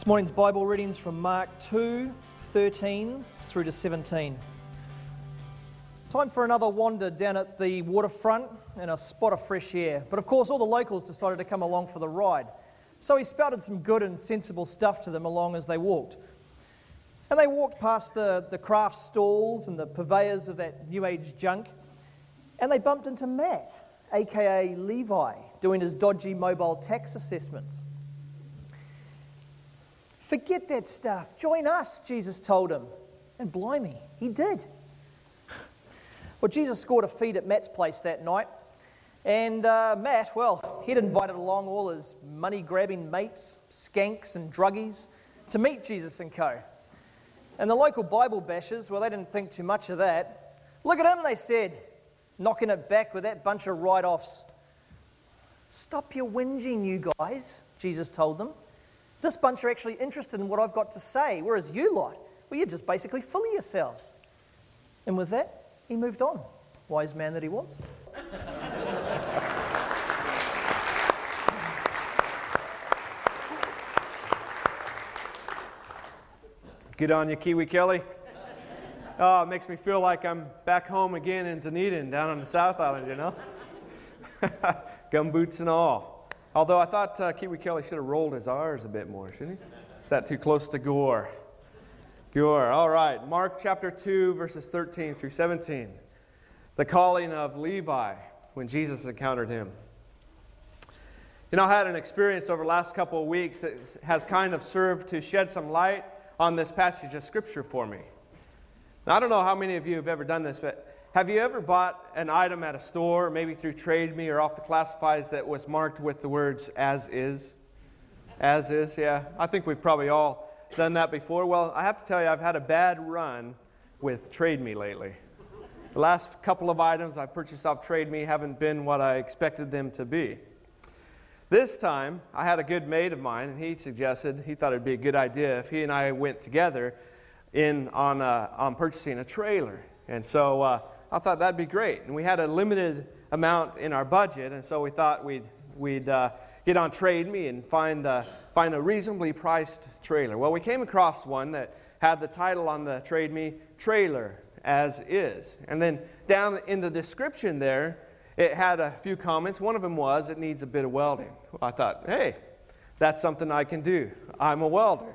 This morning's Bible readings from Mark 2 13 through to 17. Time for another wander down at the waterfront and a spot of fresh air. But of course, all the locals decided to come along for the ride. So he spouted some good and sensible stuff to them along as they walked. And they walked past the, the craft stalls and the purveyors of that new age junk. And they bumped into Matt, aka Levi, doing his dodgy mobile tax assessments. Forget that stuff. Join us, Jesus told him. And blimey, he did. Well, Jesus scored a feed at Matt's place that night. And uh, Matt, well, he'd invited along all his money grabbing mates, skanks, and druggies to meet Jesus and co. And the local Bible bashers, well, they didn't think too much of that. Look at him, they said, knocking it back with that bunch of write offs. Stop your whinging, you guys, Jesus told them. This bunch are actually interested in what I've got to say, whereas you lot, well, you're just basically full of yourselves. And with that, he moved on. Wise man that he was. Good on you, Kiwi Kelly. Oh, it makes me feel like I'm back home again in Dunedin, down on the South Island, you know? Gumboots and all. Although I thought uh, Kiwi Kelly should have rolled his R's a bit more, shouldn't he? Is that too close to gore? Gore. All right. Mark chapter 2, verses 13 through 17. The calling of Levi when Jesus encountered him. You know, I had an experience over the last couple of weeks that has kind of served to shed some light on this passage of Scripture for me. Now, I don't know how many of you have ever done this, but have you ever bought an item at a store, maybe through Trade Me or off the classifieds, that was marked with the words as is? As is, yeah. I think we've probably all done that before? Well, I have to tell you, I've had a bad run with Trade Me lately. The last couple of items I purchased off Trade Me haven't been what I expected them to be. This time, I had a good mate of mine, and he suggested he thought it'd be a good idea if he and I went together in on, uh, on purchasing a trailer. And so uh, I thought that'd be great. And we had a limited amount in our budget, and so we thought we'd, we'd uh, get on Trade Me and find find a reasonably priced trailer. Well, we came across one that had the title on the Trade Me Trailer as is. And then down in the description there, it had a few comments. One of them was, it needs a bit of welding. I thought, hey, that's something I can do. I'm a welder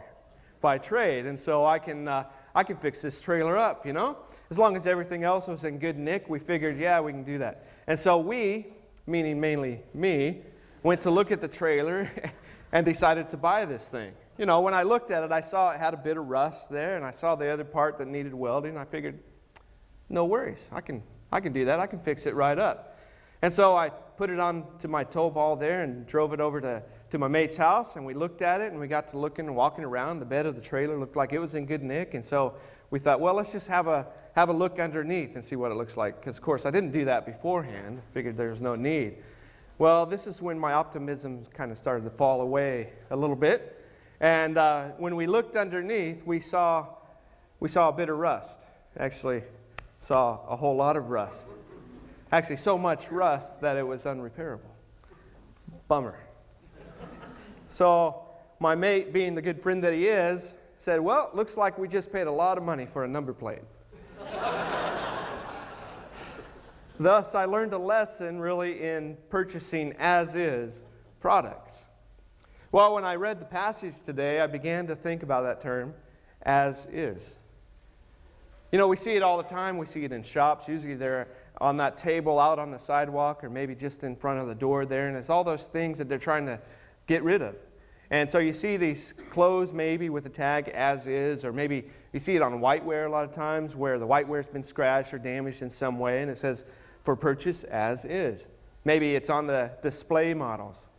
by trade, and so I can, uh, I can fix this trailer up, you know? As long as everything else was in good nick, we figured, yeah, we can do that. And so we, meaning mainly me, went to look at the trailer and decided to buy this thing. You know, when I looked at it, I saw it had a bit of rust there, and I saw the other part that needed welding. I figured, no worries, I can, I can do that. I can fix it right up. And so I put it on to my tow ball there and drove it over to, to my mate's house, and we looked at it, and we got to looking and walking around. The bed of the trailer looked like it was in good nick, and so we thought, well, let's just have a, have a look underneath and see what it looks like. Because, of course, I didn't do that beforehand. Figured there was no need. Well, this is when my optimism kind of started to fall away a little bit. And uh, when we looked underneath, we saw, we saw a bit of rust. Actually, saw a whole lot of rust. Actually, so much rust that it was unrepairable. Bummer. So, my mate, being the good friend that he is, said, Well, looks like we just paid a lot of money for a number plate. Thus, I learned a lesson really in purchasing as is products. Well, when I read the passage today, I began to think about that term, as is. You know, we see it all the time. We see it in shops. Usually they're on that table out on the sidewalk or maybe just in front of the door there. And it's all those things that they're trying to get rid of. And so you see these clothes maybe with the tag as is, or maybe you see it on whiteware a lot of times where the whiteware's been scratched or damaged in some way and it says for purchase as is. Maybe it's on the display models.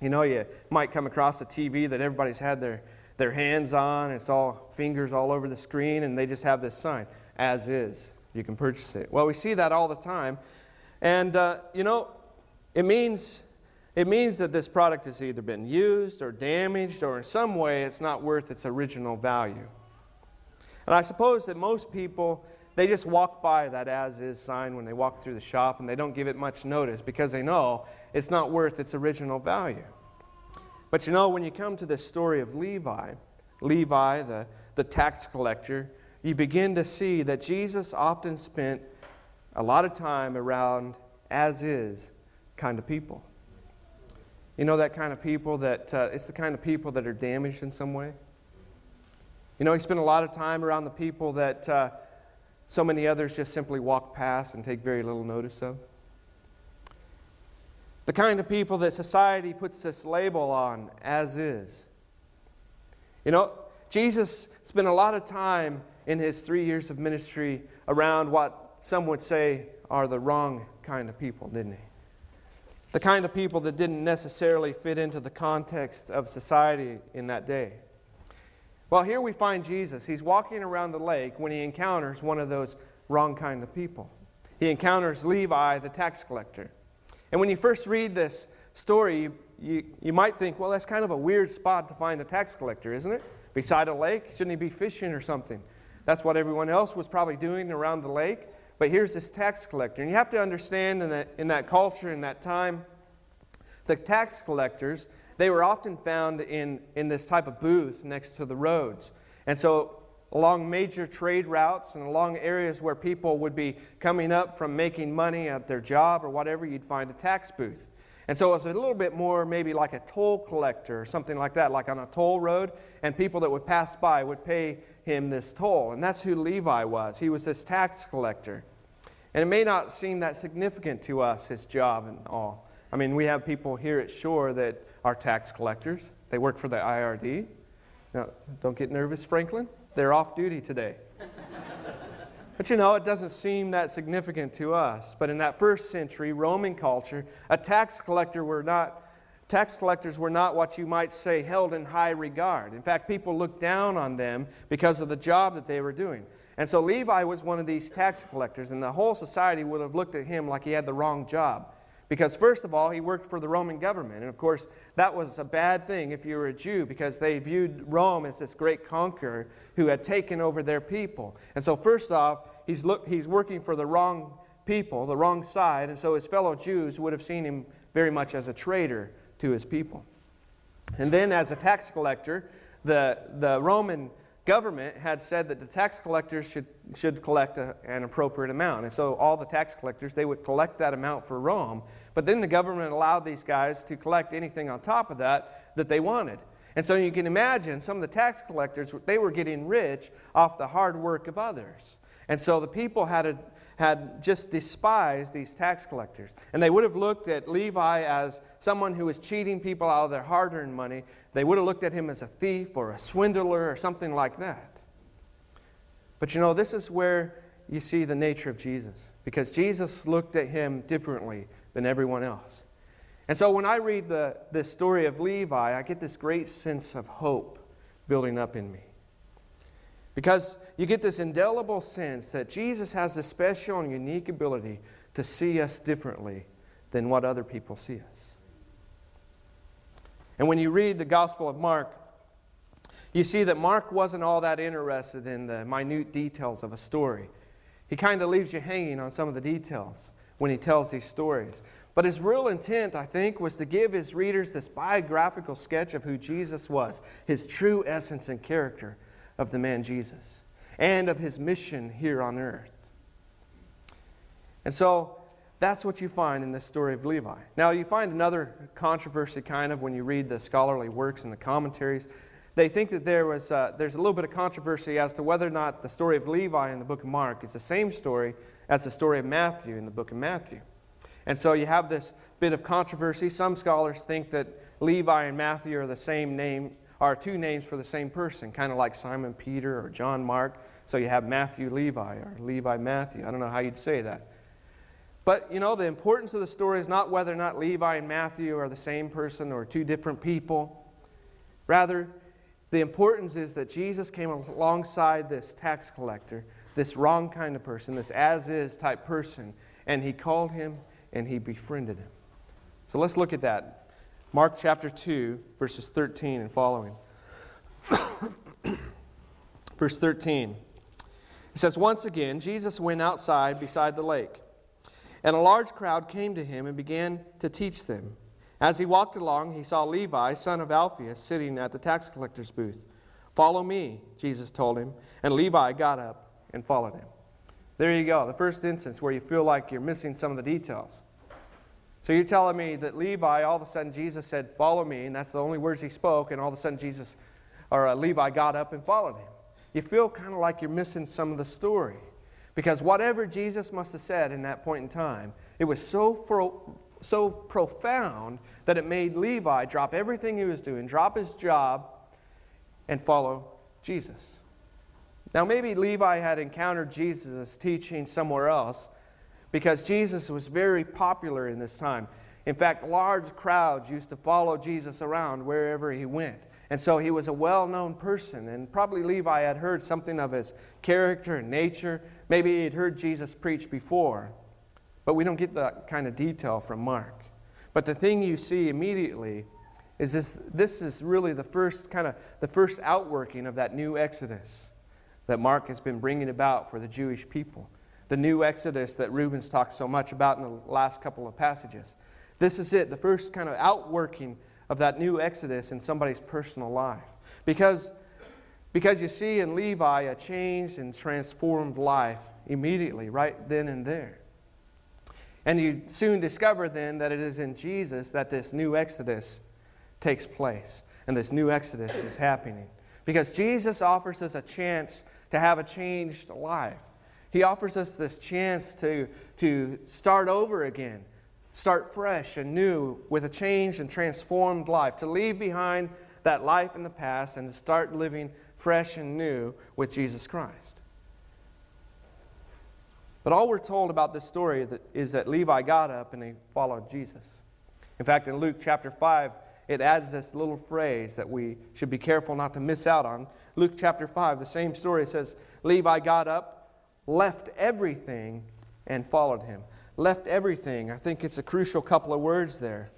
You know, you might come across a TV that everybody's had their, their hands on, it's all fingers all over the screen, and they just have this sign, as is. You can purchase it. Well, we see that all the time. And, uh, you know, it means, it means that this product has either been used or damaged, or in some way it's not worth its original value. And I suppose that most people they just walk by that as is sign when they walk through the shop and they don't give it much notice because they know it's not worth its original value. But you know, when you come to this story of Levi, Levi, the, the tax collector, you begin to see that Jesus often spent a lot of time around as is kind of people. You know, that kind of people that uh, it's the kind of people that are damaged in some way. You know, he spent a lot of time around the people that uh, so many others just simply walk past and take very little notice of. The kind of people that society puts this label on as is. You know, Jesus spent a lot of time in his three years of ministry around what some would say are the wrong kind of people, didn't he? The kind of people that didn't necessarily fit into the context of society in that day. Well, here we find Jesus. He's walking around the lake when he encounters one of those wrong kind of people. He encounters Levi, the tax collector. And when you first read this story, you, you, you might think, well, that's kind of a weird spot to find a tax collector, isn't it? Beside a lake? Shouldn't he be fishing or something? That's what everyone else was probably doing around the lake. But here's this tax collector. And you have to understand in that, in that culture, in that time, the tax collectors, they were often found in, in this type of booth next to the roads. And so, along major trade routes and along areas where people would be coming up from making money at their job or whatever, you'd find a tax booth. And so it was a little bit more maybe like a toll collector or something like that, like on a toll road, and people that would pass by would pay him this toll. And that's who Levi was. He was this tax collector. And it may not seem that significant to us, his job and all. I mean, we have people here at Shore that are tax collectors, they work for the IRD. Now, don't get nervous, Franklin. They're off duty today. But you know, it doesn't seem that significant to us. But in that first century Roman culture, a tax collector were not tax collectors were not what you might say held in high regard. In fact, people looked down on them because of the job that they were doing. And so Levi was one of these tax collectors, and the whole society would have looked at him like he had the wrong job. Because, first of all, he worked for the Roman government. And of course, that was a bad thing if you were a Jew because they viewed Rome as this great conqueror who had taken over their people. And so, first off, he's, look, he's working for the wrong people, the wrong side. And so, his fellow Jews would have seen him very much as a traitor to his people. And then, as a tax collector, the, the Roman government had said that the tax collectors should, should collect a, an appropriate amount. And so all the tax collectors, they would collect that amount for Rome. But then the government allowed these guys to collect anything on top of that that they wanted. And so you can imagine some of the tax collectors, they were getting rich off the hard work of others. And so the people had a, had just despised these tax collectors. And they would have looked at Levi as someone who was cheating people out of their hard earned money. They would have looked at him as a thief or a swindler or something like that. But you know, this is where you see the nature of Jesus, because Jesus looked at him differently than everyone else. And so when I read the, this story of Levi, I get this great sense of hope building up in me. Because you get this indelible sense that Jesus has a special and unique ability to see us differently than what other people see us. And when you read the Gospel of Mark, you see that Mark wasn't all that interested in the minute details of a story. He kind of leaves you hanging on some of the details when he tells these stories. But his real intent, I think, was to give his readers this biographical sketch of who Jesus was, his true essence and character of the man Jesus and of his mission here on earth. And so that's what you find in this story of Levi. Now, you find another controversy kind of when you read the scholarly works and the commentaries. They think that there was, uh, there's a little bit of controversy as to whether or not the story of Levi in the book of Mark is the same story as the story of Matthew in the book of Matthew. And so you have this bit of controversy. Some scholars think that Levi and Matthew are the same name, are two names for the same person, kind of like Simon Peter or John Mark. So you have Matthew Levi or Levi Matthew. I don't know how you'd say that. But you know, the importance of the story is not whether or not Levi and Matthew are the same person or two different people. Rather, the importance is that Jesus came alongside this tax collector, this wrong kind of person, this as is type person, and he called him and he befriended him. So let's look at that. Mark chapter 2, verses 13 and following. Verse 13. It says, Once again, Jesus went outside beside the lake, and a large crowd came to him and began to teach them. As he walked along, he saw Levi, son of Alphaeus, sitting at the tax collector's booth. Follow me, Jesus told him, and Levi got up and followed him. There you go, the first instance where you feel like you're missing some of the details. So you're telling me that Levi, all of a sudden Jesus said, Follow me, and that's the only words he spoke, and all of a sudden Jesus, or uh, Levi got up and followed him. You feel kind of like you're missing some of the story. Because whatever Jesus must have said in that point in time, it was so, fro- so profound that it made Levi drop everything he was doing, drop his job, and follow Jesus. Now, maybe Levi had encountered Jesus' teaching somewhere else because Jesus was very popular in this time. In fact, large crowds used to follow Jesus around wherever he went. And so he was a well known person, and probably Levi had heard something of his character and nature. Maybe he'd heard Jesus preach before, but we don't get that kind of detail from Mark. But the thing you see immediately is this this is really the first kind of the first outworking of that new exodus that Mark has been bringing about for the Jewish people. The new exodus that Rubens talked so much about in the last couple of passages. This is it, the first kind of outworking of that new exodus in somebody's personal life. Because, because you see in Levi a changed and transformed life immediately, right then and there. And you soon discover then that it is in Jesus that this new exodus takes place and this new exodus is happening. Because Jesus offers us a chance to have a changed life. He offers us this chance to, to start over again, start fresh and new with a changed and transformed life, to leave behind that life in the past and to start living fresh and new with Jesus Christ. But all we're told about this story is that Levi got up and he followed Jesus. In fact, in Luke chapter 5, it adds this little phrase that we should be careful not to miss out on. Luke chapter 5, the same story says, Levi got up, left everything, and followed him. Left everything. I think it's a crucial couple of words there.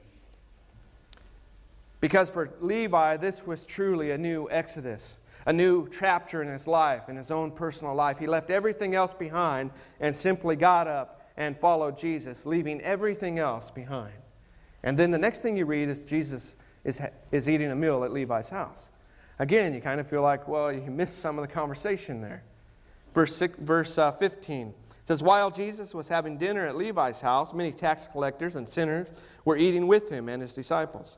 Because for Levi, this was truly a new exodus, a new chapter in his life, in his own personal life. He left everything else behind and simply got up and followed Jesus, leaving everything else behind. And then the next thing you read is Jesus is, is eating a meal at Levi's house. Again, you kind of feel like, well, you missed some of the conversation there. Verse, six, verse uh, 15 says, While Jesus was having dinner at Levi's house, many tax collectors and sinners were eating with him and his disciples.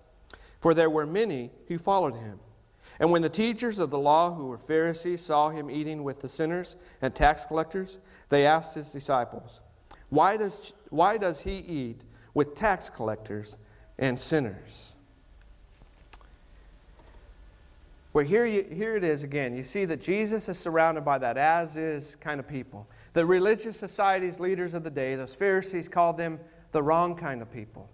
For there were many who followed him. And when the teachers of the law, who were Pharisees, saw him eating with the sinners and tax collectors, they asked his disciples, Why does, why does he eat with tax collectors and sinners? Well, here, you, here it is again. You see that Jesus is surrounded by that as is kind of people. The religious society's leaders of the day, those Pharisees, called them the wrong kind of people.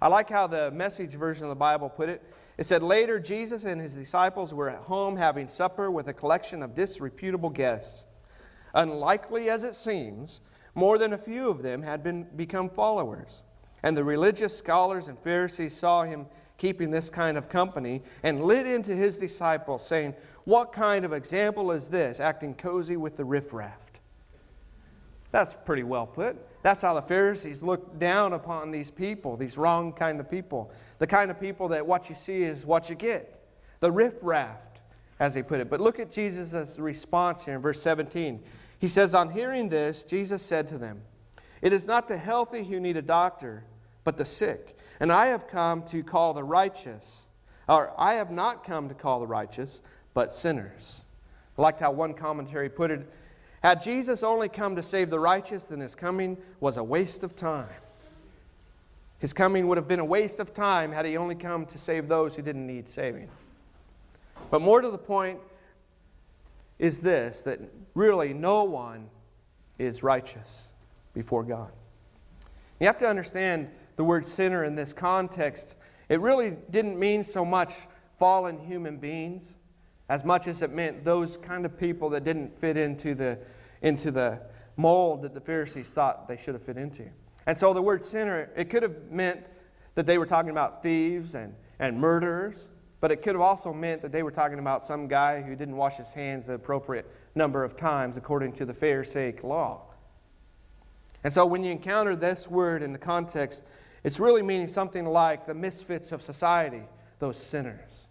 I like how the message version of the Bible put it. It said, Later, Jesus and his disciples were at home having supper with a collection of disreputable guests. Unlikely as it seems, more than a few of them had been, become followers. And the religious scholars and Pharisees saw him keeping this kind of company and lit into his disciples, saying, What kind of example is this, acting cozy with the riffraff? That's pretty well put. That's how the Pharisees looked down upon these people, these wrong kind of people. The kind of people that what you see is what you get. The riffraff, as they put it. But look at Jesus' response here in verse 17. He says, On hearing this, Jesus said to them, It is not the healthy who need a doctor, but the sick. And I have come to call the righteous, or I have not come to call the righteous, but sinners. I liked how one commentary put it had Jesus only come to save the righteous, then his coming was a waste of time. His coming would have been a waste of time had he only come to save those who didn't need saving. But more to the point is this that really no one is righteous before God. You have to understand the word sinner in this context. It really didn't mean so much fallen human beings as much as it meant those kind of people that didn't fit into the, into the mold that the Pharisees thought they should have fit into. And so the word sinner, it could have meant that they were talking about thieves and, and murderers, but it could have also meant that they were talking about some guy who didn't wash his hands the appropriate number of times according to the Pharisaic law. And so when you encounter this word in the context, It's really meaning something like the misfits of society, those sinners.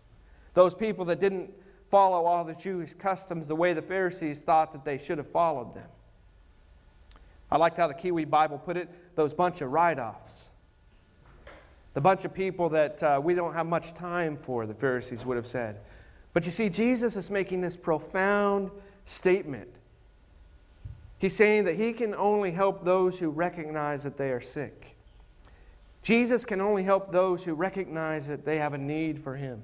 Those people that didn't follow all the Jewish customs the way the Pharisees thought that they should have followed them. I liked how the Kiwi Bible put it those bunch of write offs. The bunch of people that uh, we don't have much time for, the Pharisees would have said. But you see, Jesus is making this profound statement. He's saying that he can only help those who recognize that they are sick. Jesus can only help those who recognize that they have a need for him.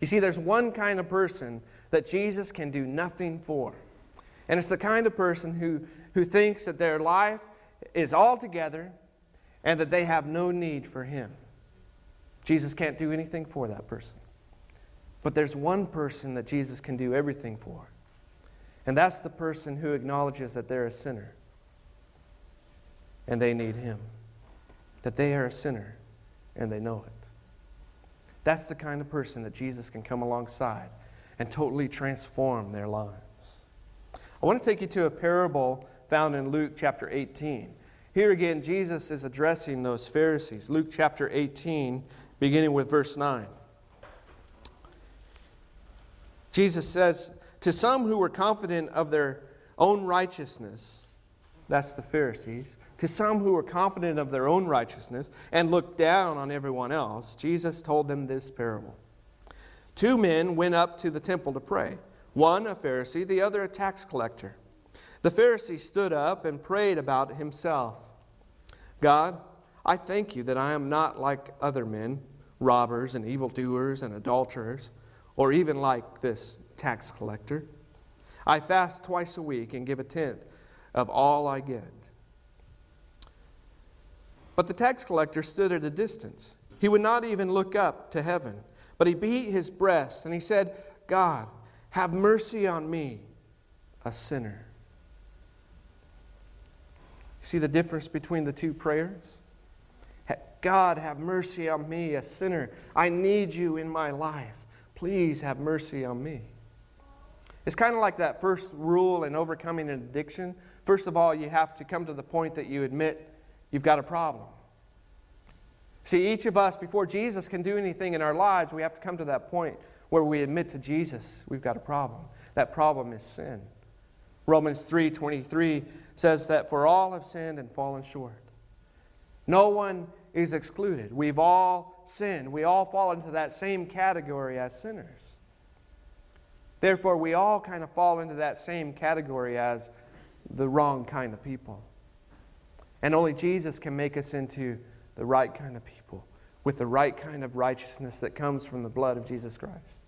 You see, there's one kind of person that Jesus can do nothing for. And it's the kind of person who, who thinks that their life is all together and that they have no need for him. Jesus can't do anything for that person. But there's one person that Jesus can do everything for, and that's the person who acknowledges that they're a sinner and they need him, that they are a sinner and they know it. That's the kind of person that Jesus can come alongside and totally transform their lives. I want to take you to a parable found in Luke chapter 18. Here again, Jesus is addressing those Pharisees. Luke chapter 18, beginning with verse 9. Jesus says, To some who were confident of their own righteousness, that's the Pharisees, to some who were confident of their own righteousness and looked down on everyone else, Jesus told them this parable. Two men went up to the temple to pray, one a Pharisee, the other a tax collector. The Pharisee stood up and prayed about himself God, I thank you that I am not like other men, robbers and evildoers and adulterers, or even like this tax collector. I fast twice a week and give a tenth of all I get. But the tax collector stood at a distance. He would not even look up to heaven, but he beat his breast and he said, God, have mercy on me, a sinner. See the difference between the two prayers? God, have mercy on me, a sinner. I need you in my life. Please have mercy on me. It's kind of like that first rule in overcoming an addiction. First of all, you have to come to the point that you admit you've got a problem. See, each of us, before Jesus can do anything in our lives, we have to come to that point where we admit to Jesus we've got a problem. That problem is sin. Romans 3:23 says that for all have sinned and fallen short. No one is excluded. We've all sinned. We all fall into that same category as sinners. Therefore, we all kind of fall into that same category as the wrong kind of people. And only Jesus can make us into the right kind of people with the right kind of righteousness that comes from the blood of Jesus Christ.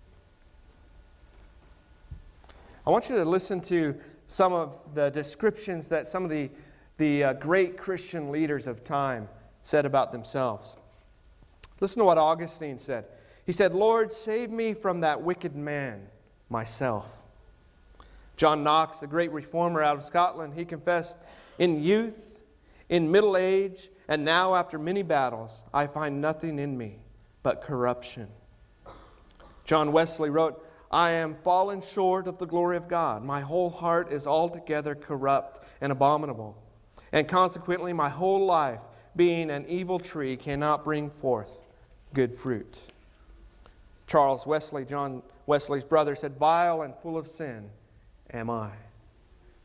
I want you to listen to some of the descriptions that some of the, the uh, great Christian leaders of time said about themselves. Listen to what Augustine said. He said, Lord, save me from that wicked man, myself. John Knox, the great reformer out of Scotland, he confessed, In youth, in middle age, and now after many battles, I find nothing in me but corruption. John Wesley wrote, I am fallen short of the glory of God. My whole heart is altogether corrupt and abominable. And consequently, my whole life, being an evil tree, cannot bring forth good fruit. Charles Wesley, John Wesley's brother, said, Vile and full of sin am I.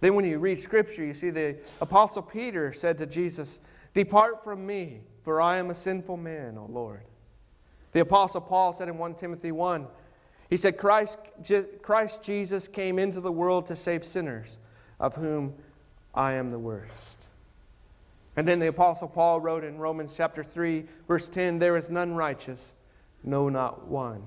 Then, when you read Scripture, you see the Apostle Peter said to Jesus, Depart from me, for I am a sinful man, O Lord. The Apostle Paul said in 1 Timothy 1, he said, Christ, Christ Jesus came into the world to save sinners, of whom I am the worst. And then the Apostle Paul wrote in Romans chapter 3, verse 10 There is none righteous, no, not one.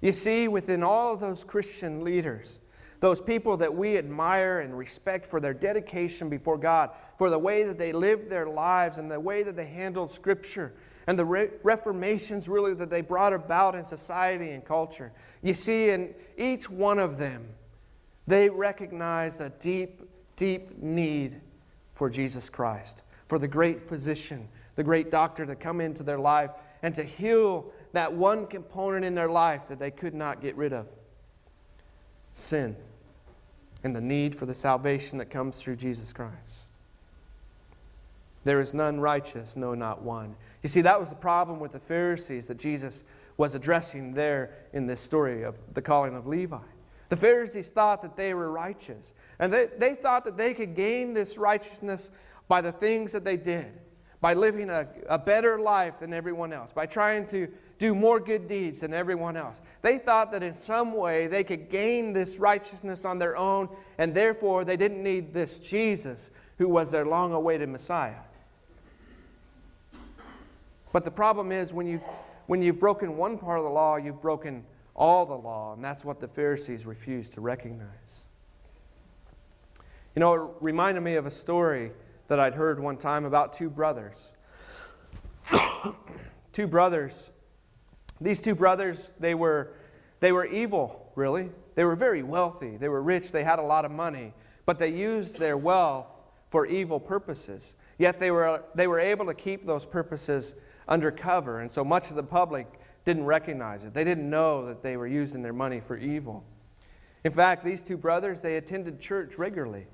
You see, within all of those Christian leaders, those people that we admire and respect for their dedication before God, for the way that they lived their lives and the way that they handled Scripture, and the re- reformations really that they brought about in society and culture. You see, in each one of them, they recognized a deep, deep need for Jesus Christ, for the great physician, the great doctor to come into their life and to heal that one component in their life that they could not get rid of sin and the need for the salvation that comes through Jesus Christ. There is none righteous, no, not one. You see, that was the problem with the Pharisees that Jesus was addressing there in this story of the calling of Levi. The Pharisees thought that they were righteous, and they, they thought that they could gain this righteousness by the things that they did, by living a, a better life than everyone else, by trying to do more good deeds than everyone else. They thought that in some way they could gain this righteousness on their own, and therefore they didn't need this Jesus who was their long awaited Messiah. But the problem is when, you, when you've broken one part of the law, you've broken all the law, and that's what the Pharisees refused to recognize. You know, it reminded me of a story that I'd heard one time about two brothers. two brothers. These two brothers, they were, they were evil, really. They were very wealthy. They were rich. They had a lot of money. But they used their wealth for evil purposes. Yet they were, they were able to keep those purposes undercover, and so much of the public didn't recognize it. They didn't know that they were using their money for evil. In fact, these two brothers, they attended church regularly.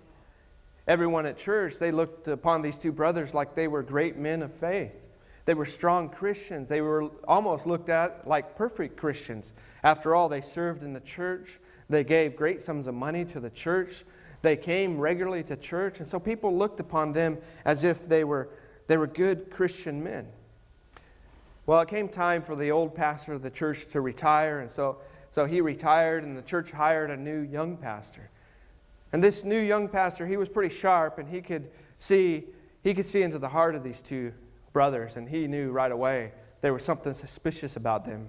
Everyone at church, they looked upon these two brothers like they were great men of faith. They were strong Christians. They were almost looked at like perfect Christians. After all, they served in the church. They gave great sums of money to the church. They came regularly to church. And so people looked upon them as if they were, they were good Christian men. Well, it came time for the old pastor of the church to retire, and so, so he retired, and the church hired a new young pastor. And this new young pastor, he was pretty sharp, and he could see, he could see into the heart of these two brothers, and he knew right away there was something suspicious about them.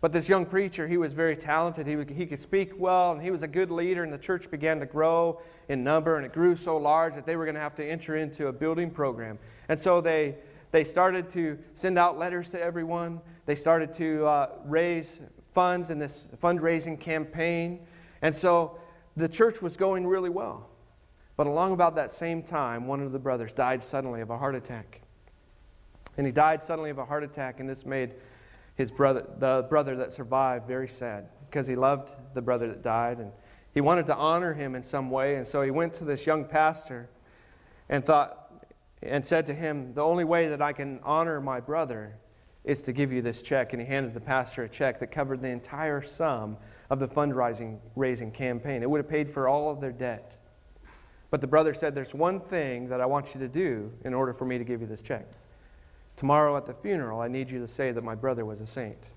But this young preacher, he was very talented. He, he could speak well, and he was a good leader, and the church began to grow in number, and it grew so large that they were going to have to enter into a building program. And so they, they started to send out letters to everyone. They started to uh, raise funds in this fundraising campaign. And so the church was going really well. But along about that same time, one of the brothers died suddenly of a heart attack. And he died suddenly of a heart attack, and this made his brother, the brother that survived, very sad because he loved the brother that died and he wanted to honor him in some way. And so he went to this young pastor and thought, and said to him, The only way that I can honor my brother is to give you this check. And he handed the pastor a check that covered the entire sum of the fundraising raising campaign. It would have paid for all of their debt. But the brother said, There's one thing that I want you to do in order for me to give you this check. Tomorrow at the funeral, I need you to say that my brother was a saint.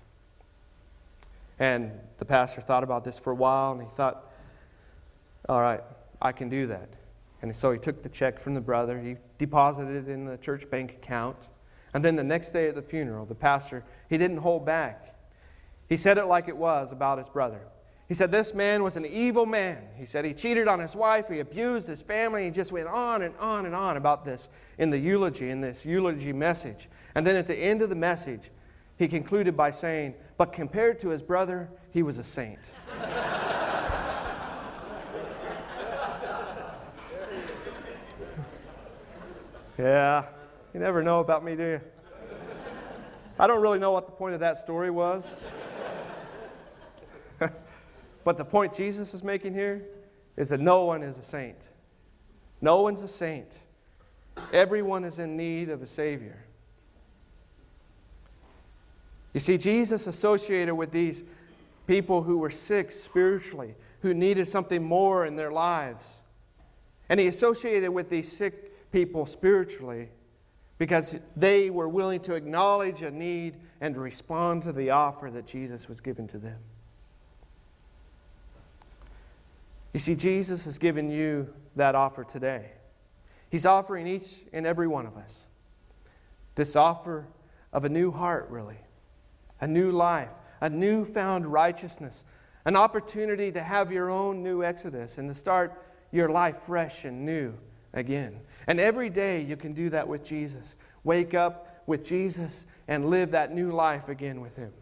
And the pastor thought about this for a while and he thought, All right, I can do that. And so he took the check from the brother, he deposited it in the church bank account. And then the next day at the funeral, the pastor, he didn't hold back. He said it like it was about his brother. He said, This man was an evil man. He said he cheated on his wife, he abused his family. He just went on and on and on about this in the eulogy, in this eulogy message. And then at the end of the message, he concluded by saying, But compared to his brother, he was a saint. Yeah, you never know about me, do you? I don't really know what the point of that story was. But the point Jesus is making here is that no one is a saint. No one's a saint. Everyone is in need of a Savior. You see, Jesus associated with these people who were sick spiritually, who needed something more in their lives. And he associated with these sick people spiritually because they were willing to acknowledge a need and respond to the offer that Jesus was giving to them. You see, Jesus has given you that offer today. He's offering each and every one of us this offer of a new heart, really, a new life, a newfound righteousness, an opportunity to have your own new exodus and to start your life fresh and new again. And every day you can do that with Jesus. Wake up with Jesus and live that new life again with Him.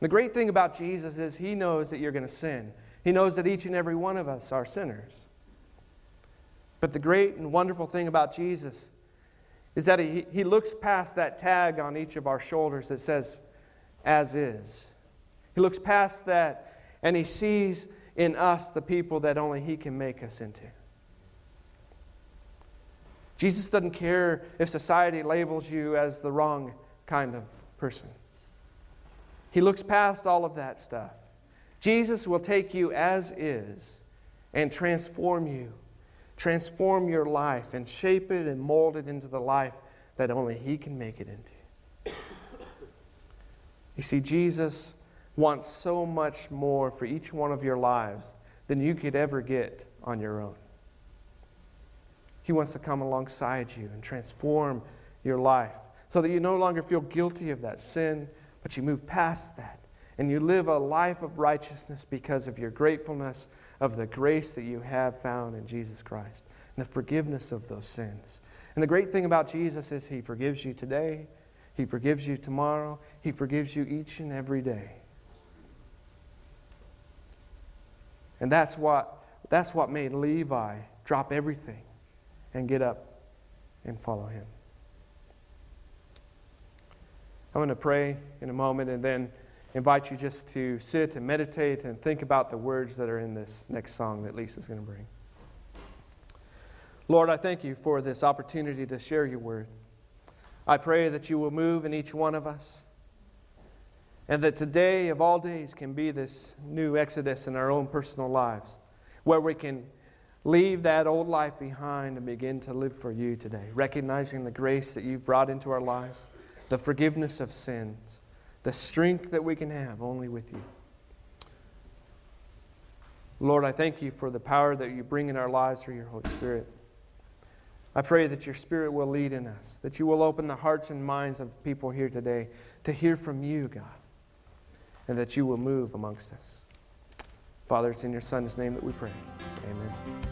The great thing about Jesus is He knows that you're going to sin. He knows that each and every one of us are sinners. But the great and wonderful thing about Jesus is that He, he looks past that tag on each of our shoulders that says, as is. He looks past that and He sees in us the people that only He can make us into. Jesus doesn't care if society labels you as the wrong kind of person. He looks past all of that stuff. Jesus will take you as is and transform you, transform your life, and shape it and mold it into the life that only He can make it into. You see, Jesus wants so much more for each one of your lives than you could ever get on your own. He wants to come alongside you and transform your life so that you no longer feel guilty of that sin, but you move past that and you live a life of righteousness because of your gratefulness of the grace that you have found in Jesus Christ and the forgiveness of those sins. And the great thing about Jesus is He forgives you today, He forgives you tomorrow, He forgives you each and every day. And that's what, that's what made Levi drop everything and get up and follow him. I'm going to pray in a moment and then invite you just to sit and meditate and think about the words that are in this next song that Lisa's going to bring. Lord, I thank you for this opportunity to share your word. I pray that you will move in each one of us and that today of all days can be this new exodus in our own personal lives where we can leave that old life behind and begin to live for you today, recognizing the grace that you've brought into our lives, the forgiveness of sins, the strength that we can have only with you. Lord, I thank you for the power that you bring in our lives through your Holy Spirit. I pray that your Spirit will lead in us, that you will open the hearts and minds of people here today to hear from you, God, and that you will move amongst us. Father, it's in your Son's name that we pray. Amen.